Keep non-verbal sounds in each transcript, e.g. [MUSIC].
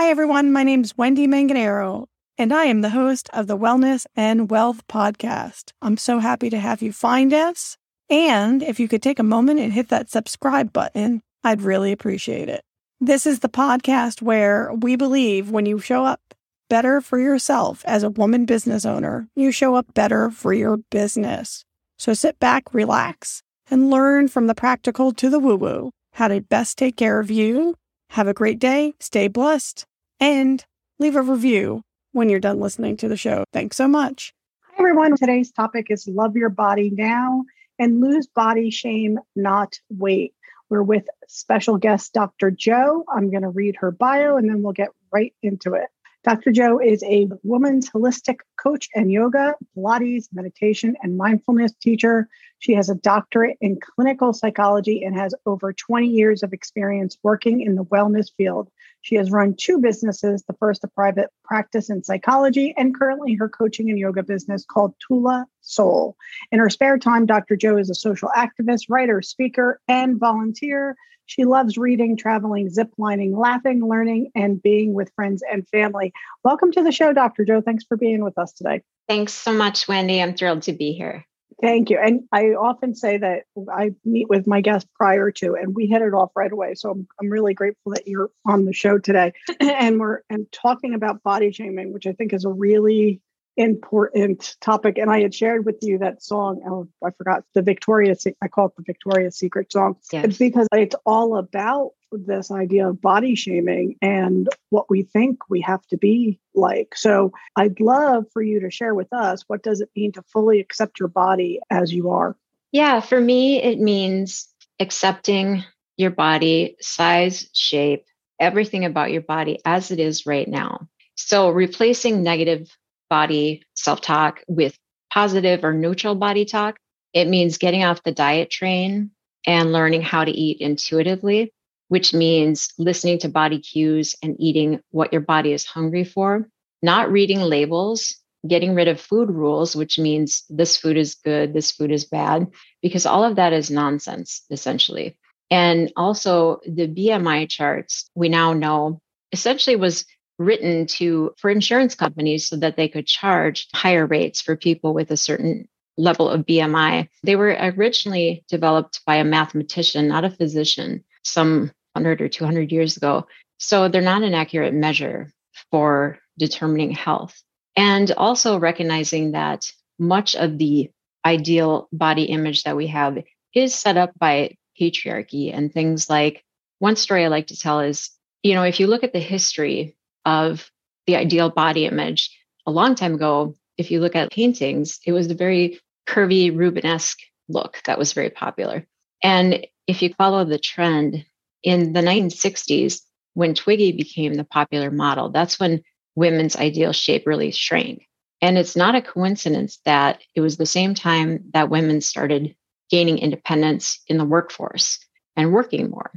Hi, everyone. My name is Wendy Manganaro, and I am the host of the Wellness and Wealth Podcast. I'm so happy to have you find us. And if you could take a moment and hit that subscribe button, I'd really appreciate it. This is the podcast where we believe when you show up better for yourself as a woman business owner, you show up better for your business. So sit back, relax, and learn from the practical to the woo woo how to best take care of you. Have a great day, stay blessed, and leave a review when you're done listening to the show. Thanks so much. Hi, everyone. Today's topic is love your body now and lose body shame, not weight. We're with special guest Dr. Jo. I'm going to read her bio and then we'll get right into it. Dr. Jo is a woman's holistic coach and yoga, Pilates, meditation, and mindfulness teacher. She has a doctorate in clinical psychology and has over 20 years of experience working in the wellness field. She has run two businesses, the first a private practice in psychology, and currently her coaching and yoga business called Tula Soul. In her spare time, Dr. Jo is a social activist, writer, speaker, and volunteer. She loves reading, traveling, ziplining, laughing, learning, and being with friends and family. Welcome to the show, Dr. Jo. Thanks for being with us today. Thanks so much, Wendy. I'm thrilled to be here. Thank you. And I often say that I meet with my guests prior to, and we hit it off right away. So I'm, I'm really grateful that you're on the show today. [CLEARS THROAT] and we're and talking about body shaming, which I think is a really important topic. And I had shared with you that song. Oh, I forgot the Victoria. I call it the Victoria's Secret song. Yes. It's because it's all about this idea of body shaming and what we think we have to be like. So I'd love for you to share with us what does it mean to fully accept your body as you are. Yeah, for me, it means accepting your body, size, shape, everything about your body as it is right now. So replacing negative body self talk with positive or neutral body talk. It means getting off the diet train and learning how to eat intuitively, which means listening to body cues and eating what your body is hungry for, not reading labels, getting rid of food rules, which means this food is good, this food is bad, because all of that is nonsense, essentially. And also the BMI charts, we now know essentially was written to for insurance companies so that they could charge higher rates for people with a certain level of BMI. They were originally developed by a mathematician, not a physician, some 100 or 200 years ago. So they're not an accurate measure for determining health. And also recognizing that much of the ideal body image that we have is set up by patriarchy and things like one story I like to tell is, you know, if you look at the history of the ideal body image. A long time ago, if you look at paintings, it was a very curvy Rubenesque look that was very popular. And if you follow the trend in the 1960s, when Twiggy became the popular model, that's when women's ideal shape really shrank. And it's not a coincidence that it was the same time that women started gaining independence in the workforce and working more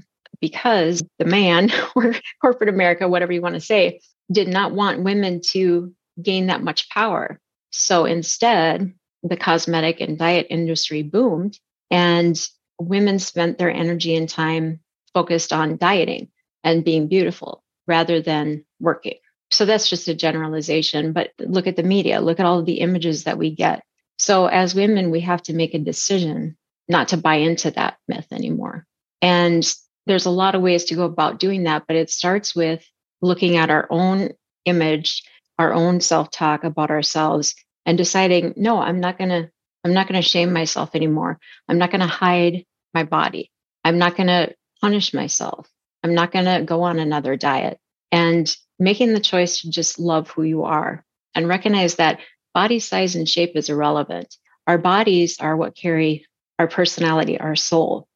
because the man [LAUGHS] or corporate America, whatever you want to say, did not want women to gain that much power. So instead, the cosmetic and diet industry boomed, and women spent their energy and time focused on dieting and being beautiful rather than working. So that's just a generalization, but look at the media, look at all of the images that we get. So as women, we have to make a decision not to buy into that myth anymore. And there's a lot of ways to go about doing that, but it starts with looking at our own image, our own self-talk about ourselves and deciding, no, I'm not going to I'm not going to shame myself anymore. I'm not going to hide my body. I'm not going to punish myself. I'm not going to go on another diet. And making the choice to just love who you are and recognize that body size and shape is irrelevant. Our bodies are what carry our personality, our soul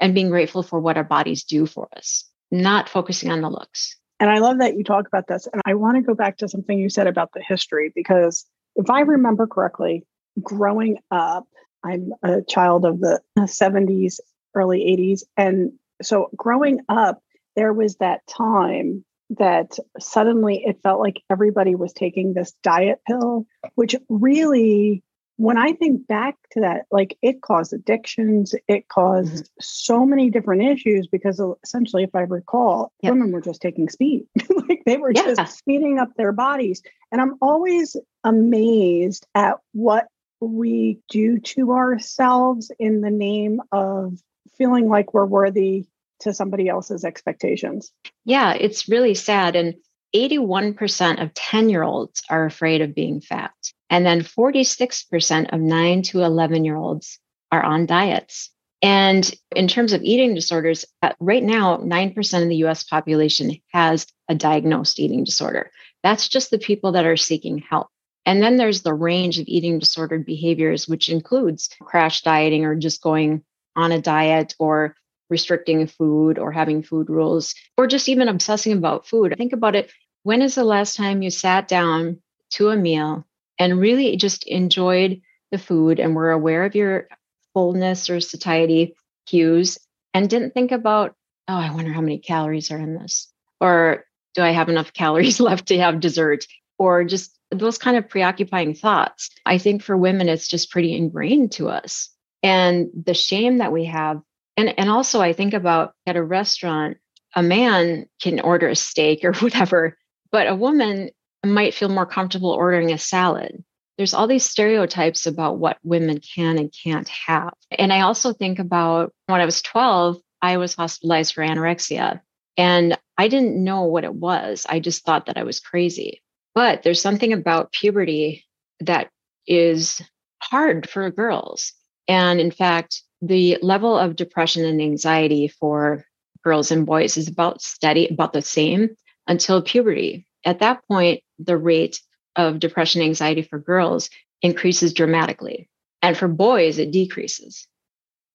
and being grateful for what our bodies do for us, not focusing on the looks. And I love that you talk about this. And I want to go back to something you said about the history, because if I remember correctly, growing up, I'm a child of the 70s, early 80s. And so growing up, there was that time that suddenly it felt like everybody was taking this diet pill, which really when I think back to that, like it caused addictions, it caused mm-hmm. so many different issues because essentially, if I recall, yep. women were just taking speed. [LAUGHS] like they were yeah. just speeding up their bodies. And I'm always amazed at what we do to ourselves in the name of feeling like we're worthy to somebody else's expectations. Yeah, it's really sad. And 81% of 10 year olds are afraid of being fat. And then 46% of 9 to 11 year olds are on diets. And in terms of eating disorders, uh, right now, 9% of the US population has a diagnosed eating disorder. That's just the people that are seeking help. And then there's the range of eating disordered behaviors, which includes crash dieting or just going on a diet or restricting food or having food rules or just even obsessing about food. Think about it. When is the last time you sat down to a meal and really just enjoyed the food and were aware of your fullness or satiety cues and didn't think about, oh, I wonder how many calories are in this? Or do I have enough [LAUGHS] calories left to have dessert? Or just those kind of preoccupying thoughts. I think for women, it's just pretty ingrained to us. And the shame that we have. And, and also, I think about at a restaurant, a man can order a steak or [LAUGHS] whatever, but a woman might feel more comfortable ordering a salad. There's all these stereotypes about what women can and can't have. And I also think about when I was 12, I was hospitalized for anorexia and I didn't know what it was. I just thought that I was crazy. But there's something about puberty that is hard for girls. And in fact, the level of depression and anxiety for girls and boys is about steady, about the same until puberty. At that point, the rate of depression anxiety for girls increases dramatically. And for boys, it decreases.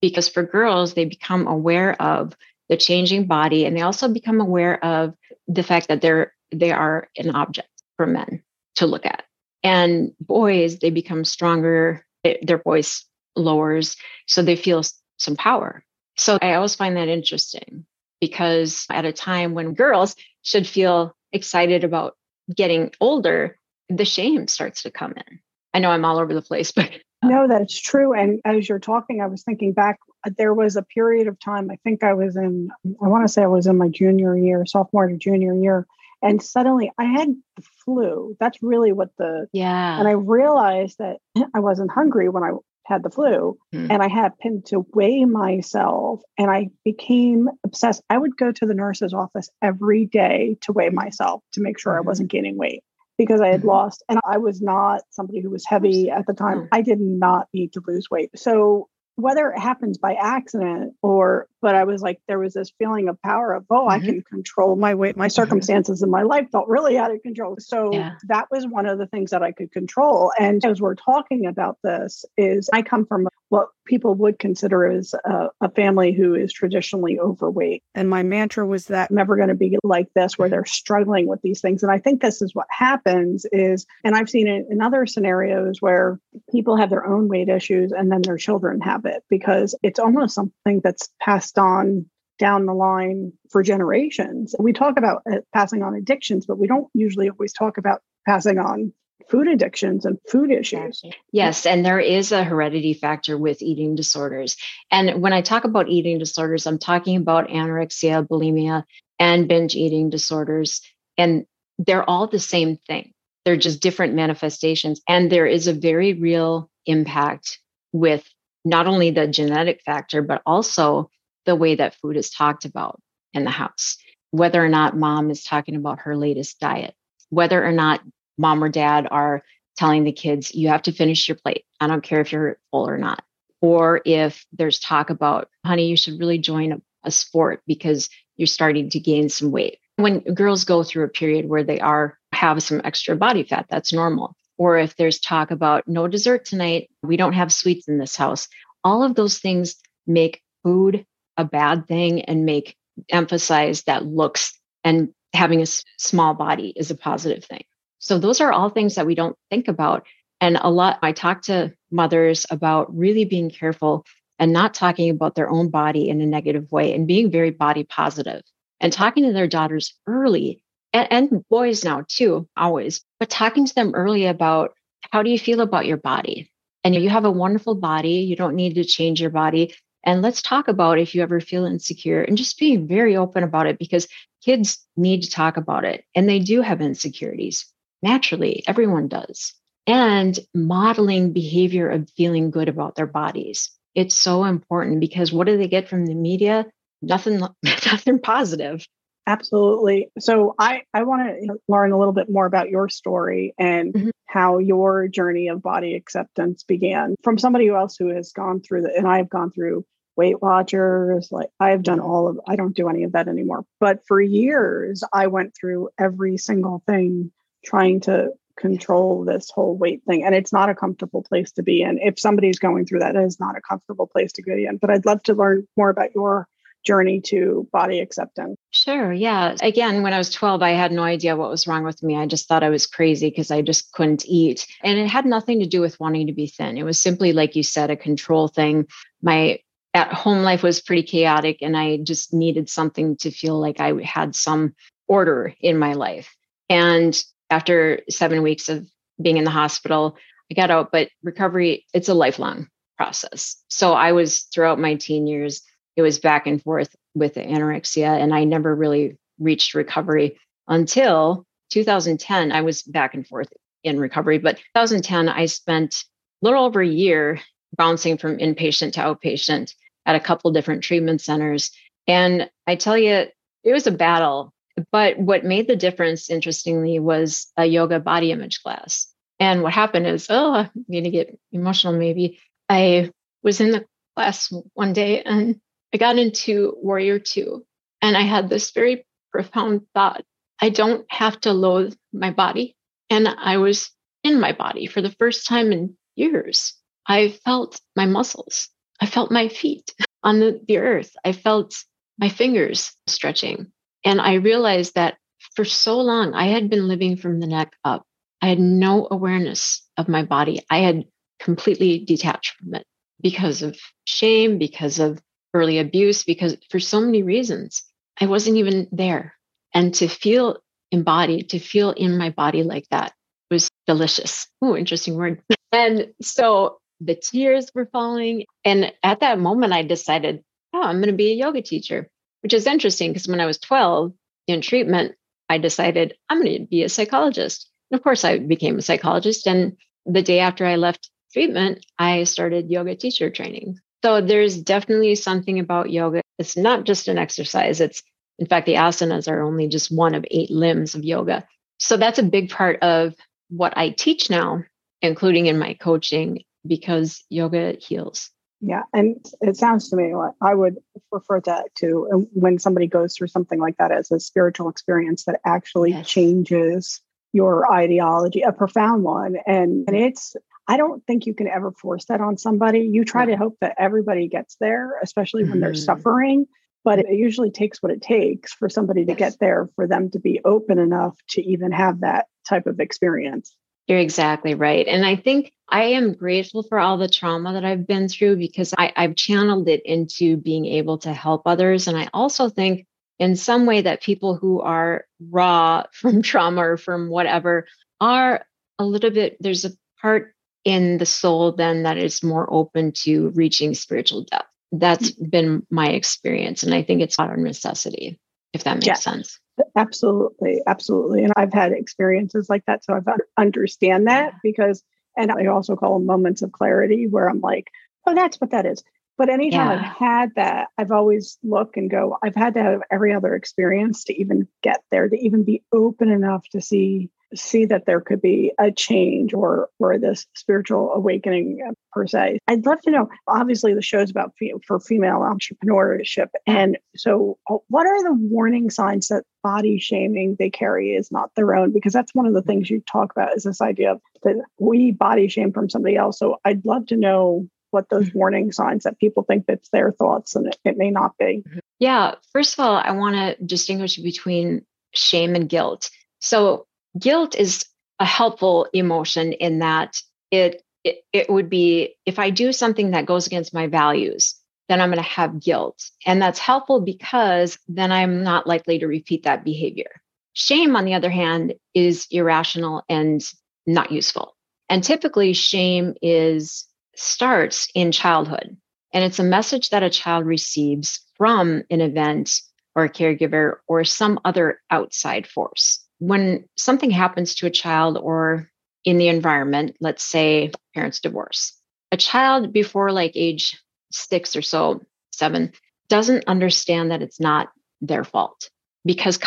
Because for girls, they become aware of the changing body and they also become aware of the fact that they're they are an object for men to look at. And boys, they become stronger, it, their voice lowers, so they feel some power. So I always find that interesting because at a time when girls should feel excited about getting older, the shame starts to come in. I know I'm all over the place, [LAUGHS] but uh, no, that's true. And as you're talking, I was thinking back. There was a period of time. I think I was in. I want to say I was in my junior year, sophomore to junior year, and suddenly I had the flu. That's really what the yeah. And I realized that I wasn't hungry when I had the flu mm. and I happened to weigh myself and I became obsessed. I would go to the nurse's office every day to weigh myself to make sure mm-hmm. I wasn't gaining weight because I had mm-hmm. lost and I was not somebody who was heavy at the time. Mm. I did not need to lose weight. So whether it happens by accident or but i was like there was this feeling of power of oh mm-hmm. i can control my weight my mm-hmm. circumstances in my life felt really out of control so yeah. that was one of the things that i could control and as we're talking about this is i come from what people would consider as a, a, family who is traditionally overweight. And my mantra was that never going to be like this where they're struggling with these things. And I think this is what happens is, and I've seen it in other scenarios where people have their own weight issues and then their children have it because it's almost something that's passed on down the line for generations. We talk about uh, passing on addictions, but we don't usually always talk about passing on food addictions and food issues. Yes, and there is a heredity factor with eating disorders. And when I talk about eating disorders, I'm talking about anorexia, bulimia, and binge eating disorders. And they're all the same thing. They're just different manifestations. And there is a very real impact with not only the genetic factor, but also the way that food is talked about in the house. Whether or not mom is talking about her latest diet, whether or not mom or dad are telling the kids, you have to finish your plate. I don't care if you're full or not. Or if there's talk about, honey, you should really join a, a sport because you're starting to gain some weight. When girls go through a period where they are have some extra body fat, that's normal. Or if there's talk about no dessert tonight, we don't have sweets in this house. All of those things make food a bad thing and make emphasize that looks and having a s- small body is a positive thing. So those are all things that we don't think about. And a lot, I talk to mothers about really being careful and not talking about their own body in a negative way and being very body positive and talking to their daughters early and, and boys now too, always, but talking to them early about how do you feel about your body? And you have a wonderful body. You don't need to change your body. And let's talk about if you ever feel insecure and just being very open about it because kids need to talk about it. And they do have insecurities. Naturally, everyone does. And modeling behavior of feeling good about their bodies. It's so important because what do they get from the media? Nothing, [LAUGHS] nothing positive. Absolutely. So I, I want to learn a little bit more about your story and mm-hmm. how your journey of body acceptance began from somebody else who has gone through the, and I've gone through Weight Watchers. Like I've done all of, I don't do any of that anymore. But for years, I went through every single thing trying to control this whole weight thing. And it's not a comfortable place to be in. If somebody's going through that, it is not a comfortable place to be in. But I'd love to learn more about your journey to body acceptance. Sure. Yeah. Again, when I was 12, I had no idea what was wrong with me. I just thought I was crazy because I just couldn't eat. And it had nothing to do with wanting to be thin. It was simply, like you said, a control thing. My at home life was pretty chaotic, and I just needed something to feel like I had some order in my life. And after seven weeks of being in the hospital, I got out, but recovery, it's a lifelong process. So I was throughout my teen years it was back and forth with the anorexia and i never really reached recovery until 2010 i was back and forth in recovery but 2010 i spent a little over a year bouncing from inpatient to outpatient at a couple different treatment centers and i tell you it was a battle but what made the difference interestingly was a yoga body image class and what happened is oh i'm going to get emotional maybe i was in the class one day and I got into Warrior Two and I had this very profound thought I don't have to loathe my body. And I was in my body for the first time in years. I felt my muscles, I felt my feet [LAUGHS] on the, the earth, I felt my fingers stretching. And I realized that for so long, I had been living from the neck up. I had no awareness of my body. I had completely detached from it because of shame, because of early abuse because for so many reasons, I wasn't even there. And to feel embodied, to feel in my body like that was delicious. Oh, interesting word. [LAUGHS] And so the tears were falling. And at that moment, I decided, oh, I'm going to be a yoga teacher, which is interesting because when I was 12 in treatment, I decided I'm going to be a psychologist. And of course, I became a psychologist. And the day after I left treatment, I started yoga teacher training. So there's definitely something about yoga. It's not just an exercise. It's, in fact, the asanas are only just one of eight limbs of yoga. So that's a big part of what I teach now, including in my coaching, because yoga heals. Yeah. And it sounds to me like I would refer that to uh, when somebody goes through something like that as a spiritual experience that actually yes. changes your ideology, a profound one. And, and it's I don't think you can ever force that on somebody. You try to hope that everybody gets there, especially when mm-hmm. they're suffering. But it usually takes what it takes for somebody to yes. get there, for them to be open enough to even have that type of experience. You're exactly right. And I think I am grateful for all the trauma that I've been through because I, I've channeled it into being able to help others. And I also think in some way that people who are raw [LAUGHS] from trauma or from whatever are a little bit, there's a part in the soul then that is more open to reaching spiritual depth. That's mm-hmm. been my experience. And I think it's out of necessity, if that makes yeah, sense. Absolutely. Absolutely. And I've had experiences like that. So I understand that because, and I also call them moments of clarity where I'm like, oh, that's what that is. But anytime yeah. I've had that, I've always look and go, I've had to have every other experience to even get there, to even be open enough to see see that there could be a change or or this spiritual awakening per se. I'd love to know. Obviously, the show's about for female entrepreneurship, and so uh, what are the warning signs that body shaming they carry is not their own? Because that's one of the things you talk about is this idea of that we body shame from somebody else. So I'd love to know what those mm-hmm. warning signs that people think that's their thoughts and it, it may not be. Mm-hmm. Yeah. First of all, I want to distinguish between shame and guilt. So guilt is a helpful emotion in that it, it, it would be if I do something that goes against my values, then I'm going to have guilt. And that's helpful because then I'm not likely to repeat that behavior. Shame, on the other hand, is irrational and not useful. And typically, shame is starts in childhood. And it's a message that a child receives from an event or a caregiver or some other outside force. When something happens to a child or in the environment, let's say parents divorce, a child before like age six or so, seven, doesn't understand that it's not their fault. Because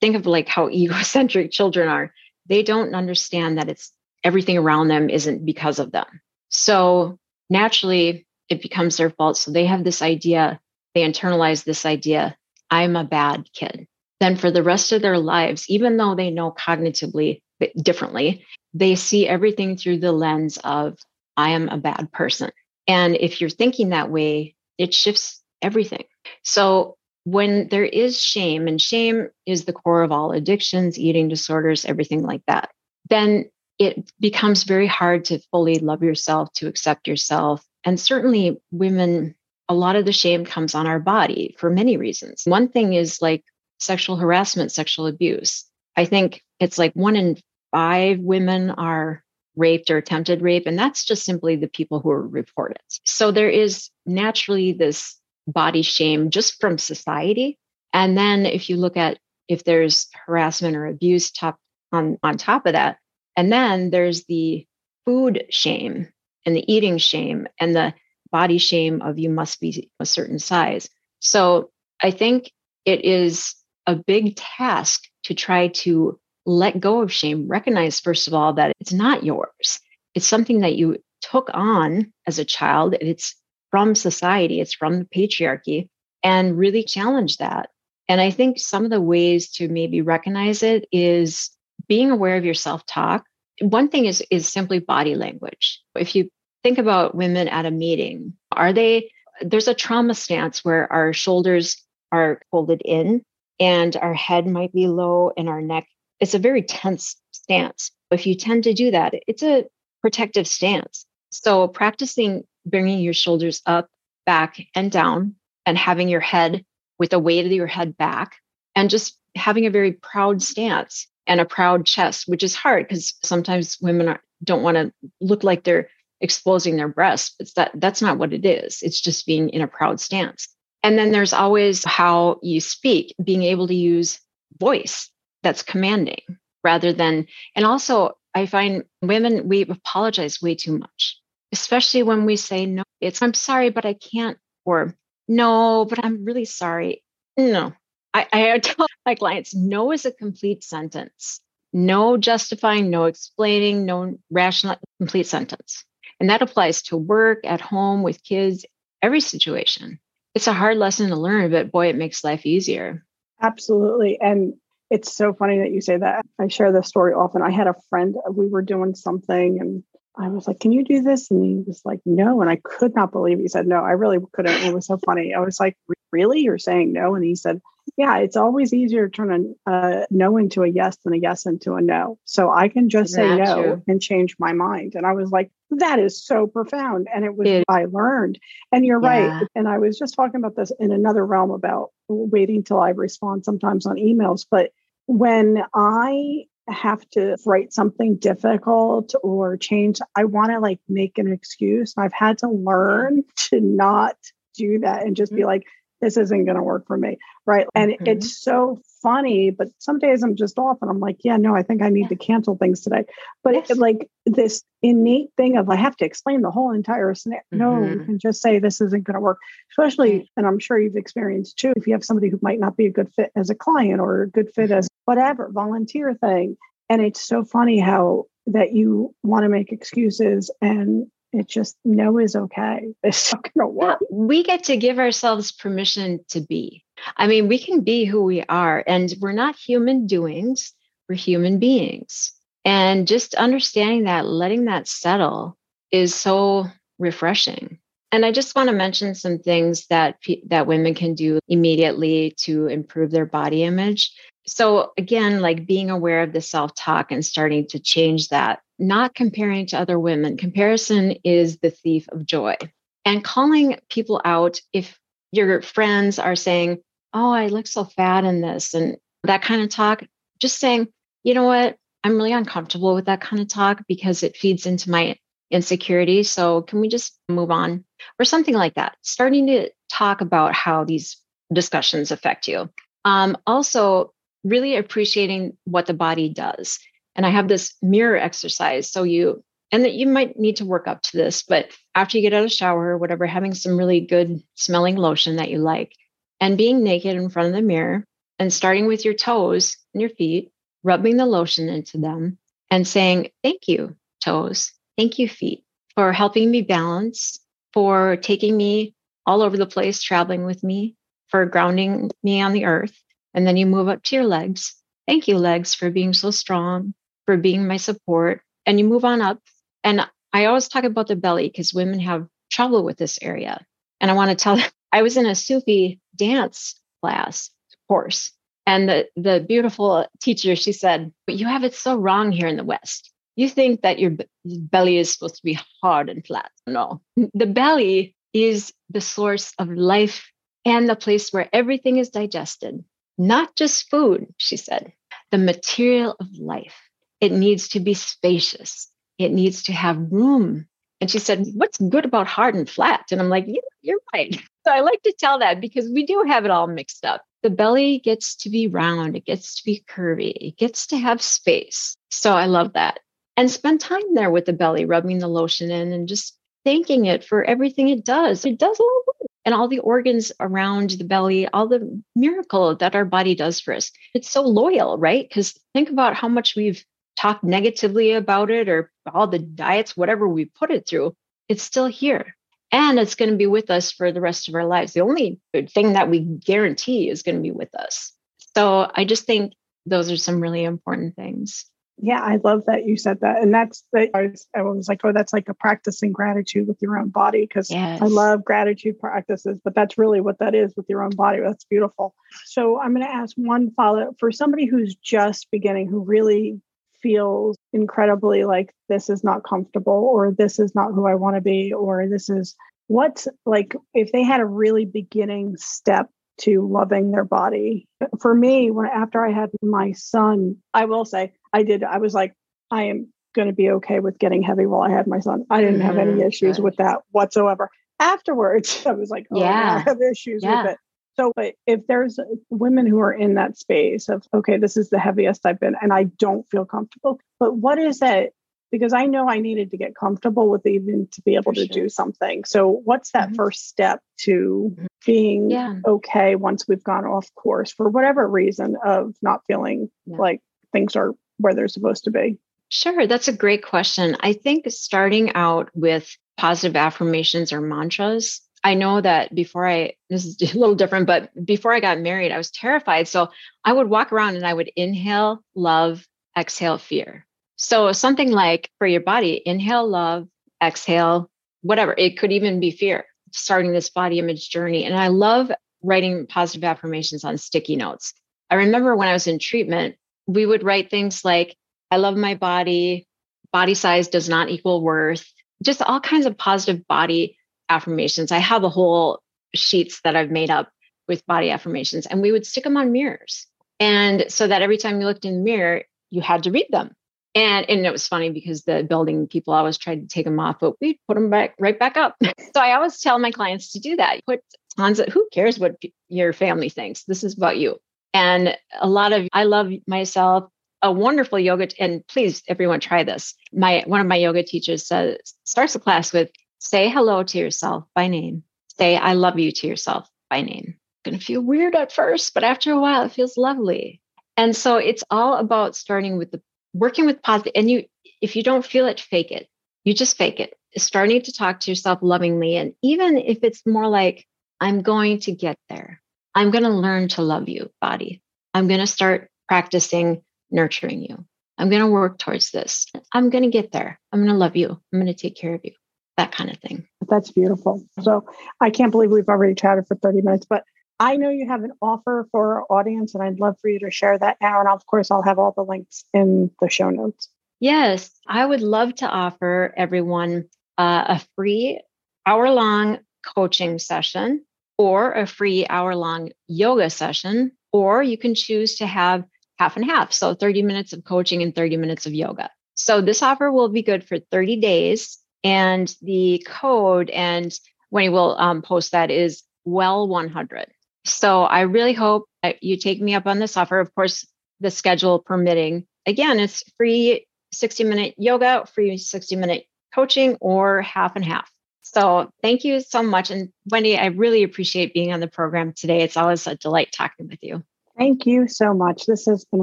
think of like how [LAUGHS] egocentric children are. They don't understand that it's everything around them isn't because of them. So naturally, it becomes their fault. So they have this idea, they internalize this idea I'm a bad kid. Then for the rest of their lives, even though they know cognitively differently, they see everything through the lens of I am a bad person. And if you're thinking that way, it shifts everything. So when there is shame, and shame is the core of all addictions, eating disorders, everything like that, then it becomes very hard to fully love yourself, to accept yourself. And certainly, women, a lot of the shame comes on our body for many reasons. One thing is like sexual harassment, sexual abuse. I think it's like one in five women are raped or attempted rape, and that's just simply the people who are reported. So there is naturally this body shame just from society. And then if you look at if there's harassment or abuse top on, on top of that, and then there's the food shame and the eating shame and the body shame of you must be a certain size. So I think it is a big task to try to let go of shame, recognize, first of all, that it's not yours. It's something that you took on as a child. It's from society, it's from the patriarchy, and really challenge that. And I think some of the ways to maybe recognize it is being aware of your self talk. One thing is is simply body language. If you think about women at a meeting, are they there's a trauma stance where our shoulders are folded in and our head might be low and our neck it's a very tense stance. If you tend to do that, it's a protective stance. So practicing bringing your shoulders up, back, and down, and having your head with the weight of your head back, and just having a very proud stance and a proud chest, which is hard because sometimes women are, don't want to look like they're exposing their breasts. It's that that's not what it is. It's just being in a proud stance. And then there's always how you speak, being able to use voice that's commanding rather than, and also I find women, we apologize way too much, especially when we say, no, it's, I'm sorry, but I can't, or no, but I'm really sorry. No, I, I [LAUGHS] tell my clients, no is a complete sentence. No justifying, no explaining, no rational, complete sentence. And that applies to work, at home, with kids, every situation. It's a hard lesson to learn, but boy, it makes life easier. Absolutely. And it's so funny that you say that. I share this story often. I had a friend, uh, we were doing something and I was like, Can you do this? And he was like, No. And I could not believe he said no. I really couldn't. It was so funny. I was like, Really? You're saying no? And he said, Yeah, it's always easier to turn a uh, no into a yes than a yes into a no. So I can just say no true? and change my mind. And I was like, That is so profound. And it was it, I learned. And you're yeah. right. And I was just talking about this in another realm about waiting till I respond sometimes on emails. But when I have to write something difficult or change, I want to like make an excuse. I've had to learn to not do that and just be mm-hmm. like, this isn't going to work for me. Right. And mm-hmm. it's so funny, but some days I'm just off and I'm like, yeah, no, I think I need to cancel things today. But yes. it, like this innate thing of I have to explain the whole entire scenario. Mm-hmm. No, you can just say this isn't going to work. Especially, and I'm sure you've experienced too, if you have somebody who might not be a good fit as a client or a good fit as whatever volunteer thing. And it's so funny how that you want to make excuses and it just no is okay. [LAUGHS] It's not going to work. We get to give ourselves permission to be. I mean, we can be who we are, and we're not human doings, we're human beings. And just understanding that, letting that settle is so refreshing. And I just want to mention some things that that women can do immediately to improve their body image. So again, like being aware of the self-talk and starting to change that, not comparing to other women. Comparison is the thief of joy. And calling people out if your friends are saying, oh, I look so fat in this and that kind of talk, just saying, you know what? I'm really uncomfortable with that kind of talk because it feeds into my insecurity. So can we just move on? Or something like that. Starting to talk about how these discussions affect you. Um, also, really appreciating what the body does. And I have this mirror exercise. So you, and that you might need to work up to this, but after you get out of shower or whatever, having some really good smelling lotion that you like and being naked in front of the mirror and starting with your toes and your feet, rubbing the lotion into them and saying, Thank you, toes. Thank you, feet, for helping me balance, for taking me all over the place, traveling with me, for grounding me on the earth. And then you move up to your legs. Thank you, legs, for being so strong, for being my support. And you move on up. And I always talk about the belly because women have trouble with this area. And I want to tell them, [LAUGHS] I was in a Sufi dance class course. And the, the beautiful teacher, she said, But you have it so wrong here in the West. You think that your belly is supposed to be hard and flat. No, the belly is the source of life and the place where everything is digested, not just food, she said, the material of life. It needs to be spacious, it needs to have room. And she said, What's good about hard and flat? And I'm like, yeah, You're right. [LAUGHS] So I like to tell that because we do have it all mixed up. The belly gets to be round, it gets to be curvy, it gets to have space. So I love that. And spend time there with the belly, rubbing the lotion in and just thanking it for everything it does. It does a lot of work and all the organs around the belly, all the miracle that our body does for us. It's so loyal, right? Because think about how much we've talked negatively about it or all the diets, whatever we put it through, it's still here. And it's going to be with us for the rest of our lives. The only thing that we guarantee is going to be with us. So I just think those are some really important things. Yeah, I love that you said that. And that's the, I was, I was like, oh, that's like a practicing gratitude with your own body because yes. I love gratitude practices, but that's really what that is with your own body. That's beautiful. So I'm going to ask one follow up for somebody who's just beginning, who really feels incredibly like this is not comfortable or this is not who I want to be or this is what's like if they had a really beginning step to loving their body. For me, when after I had my son, I will say I did, I was like, I am going to be okay with getting heavy while I had my son. I didn't have any mm-hmm. issues with that whatsoever. Afterwards, [LAUGHS] I was like, oh, yeah, I have issues yeah. with it. So, if there's women who are in that space of, okay, this is the heaviest I've been and I don't feel comfortable, but what is it because I know I needed to get comfortable with even to be able For to sure. do something. So, what's that mm-hmm. first step to mm-hmm. being yeah. okay once we've gone off course for whatever reason of not feeling yeah. like things are where they're supposed to be? Sure, that's a great question. I think starting out with positive affirmations or mantras. I know that before I, this is [LAUGHS] a little different, but before I got married, I was terrified. So I would walk around and I would inhale love, exhale fear so something like for your body, inhale love, exhale, whatever. It could even be fear, starting this body image journey. And I love writing positive affirmations on sticky notes. I remember when I was in treatment, we would write things like, I love my body, body size does not equal worth, just all kinds of positive body affirmations. I have a whole sheets that I've made up with body affirmations, and we would stick them on mirrors. And so that every time you looked in the mirror, you had to read them. And, and it was funny because the building people always tried to take them off, but we put them back right back up. [LAUGHS] so I always tell my clients to do that. Put tons of who cares what your family thinks? This is about you. And a lot of I love myself. A wonderful yoga, and please, everyone, try this. My one of my yoga teachers says starts the class with say hello to yourself by name. Say I love you to yourself by name. Going to feel weird at first, but after a while, it feels lovely. And so it's all about starting with the working with positive and you if you don't feel it fake it. You just fake it. Starting to talk to yourself lovingly and even if it's more like i'm going to get there. I'm going to learn to love you body. I'm going to start practicing nurturing you. I'm going to work towards this. I'm going to get there. I'm going to love you. I'm going to take care of you that kind of thing that's beautiful so i can't believe we've already chatted for 30 minutes but I know you have an offer for our audience, and I'd love for you to share that now. And of course, I'll have all the links in the show notes. Yes, I would love to offer everyone uh, a free hour long coaching session or a free hour long yoga session, or you can choose to have half and half. So 30 minutes of coaching and 30 minutes of yoga. So this offer will be good for 30 days. And the code, and when Wendy will um, post that, is well100. So I really hope you take me up on this offer. Of course, the schedule permitting. Again, it's free 60 minute yoga, free 60 minute coaching, or half and half. So thank you so much. And Wendy, I really appreciate being on the program today. It's always a delight talking with you. Thank you so much. This has been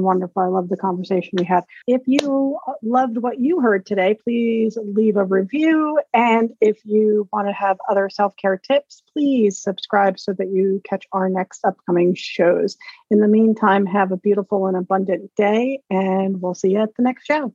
wonderful. I love the conversation we had. If you loved what you heard today, please leave a review. And if you want to have other self care tips, please subscribe so that you catch our next upcoming shows. In the meantime, have a beautiful and abundant day, and we'll see you at the next show.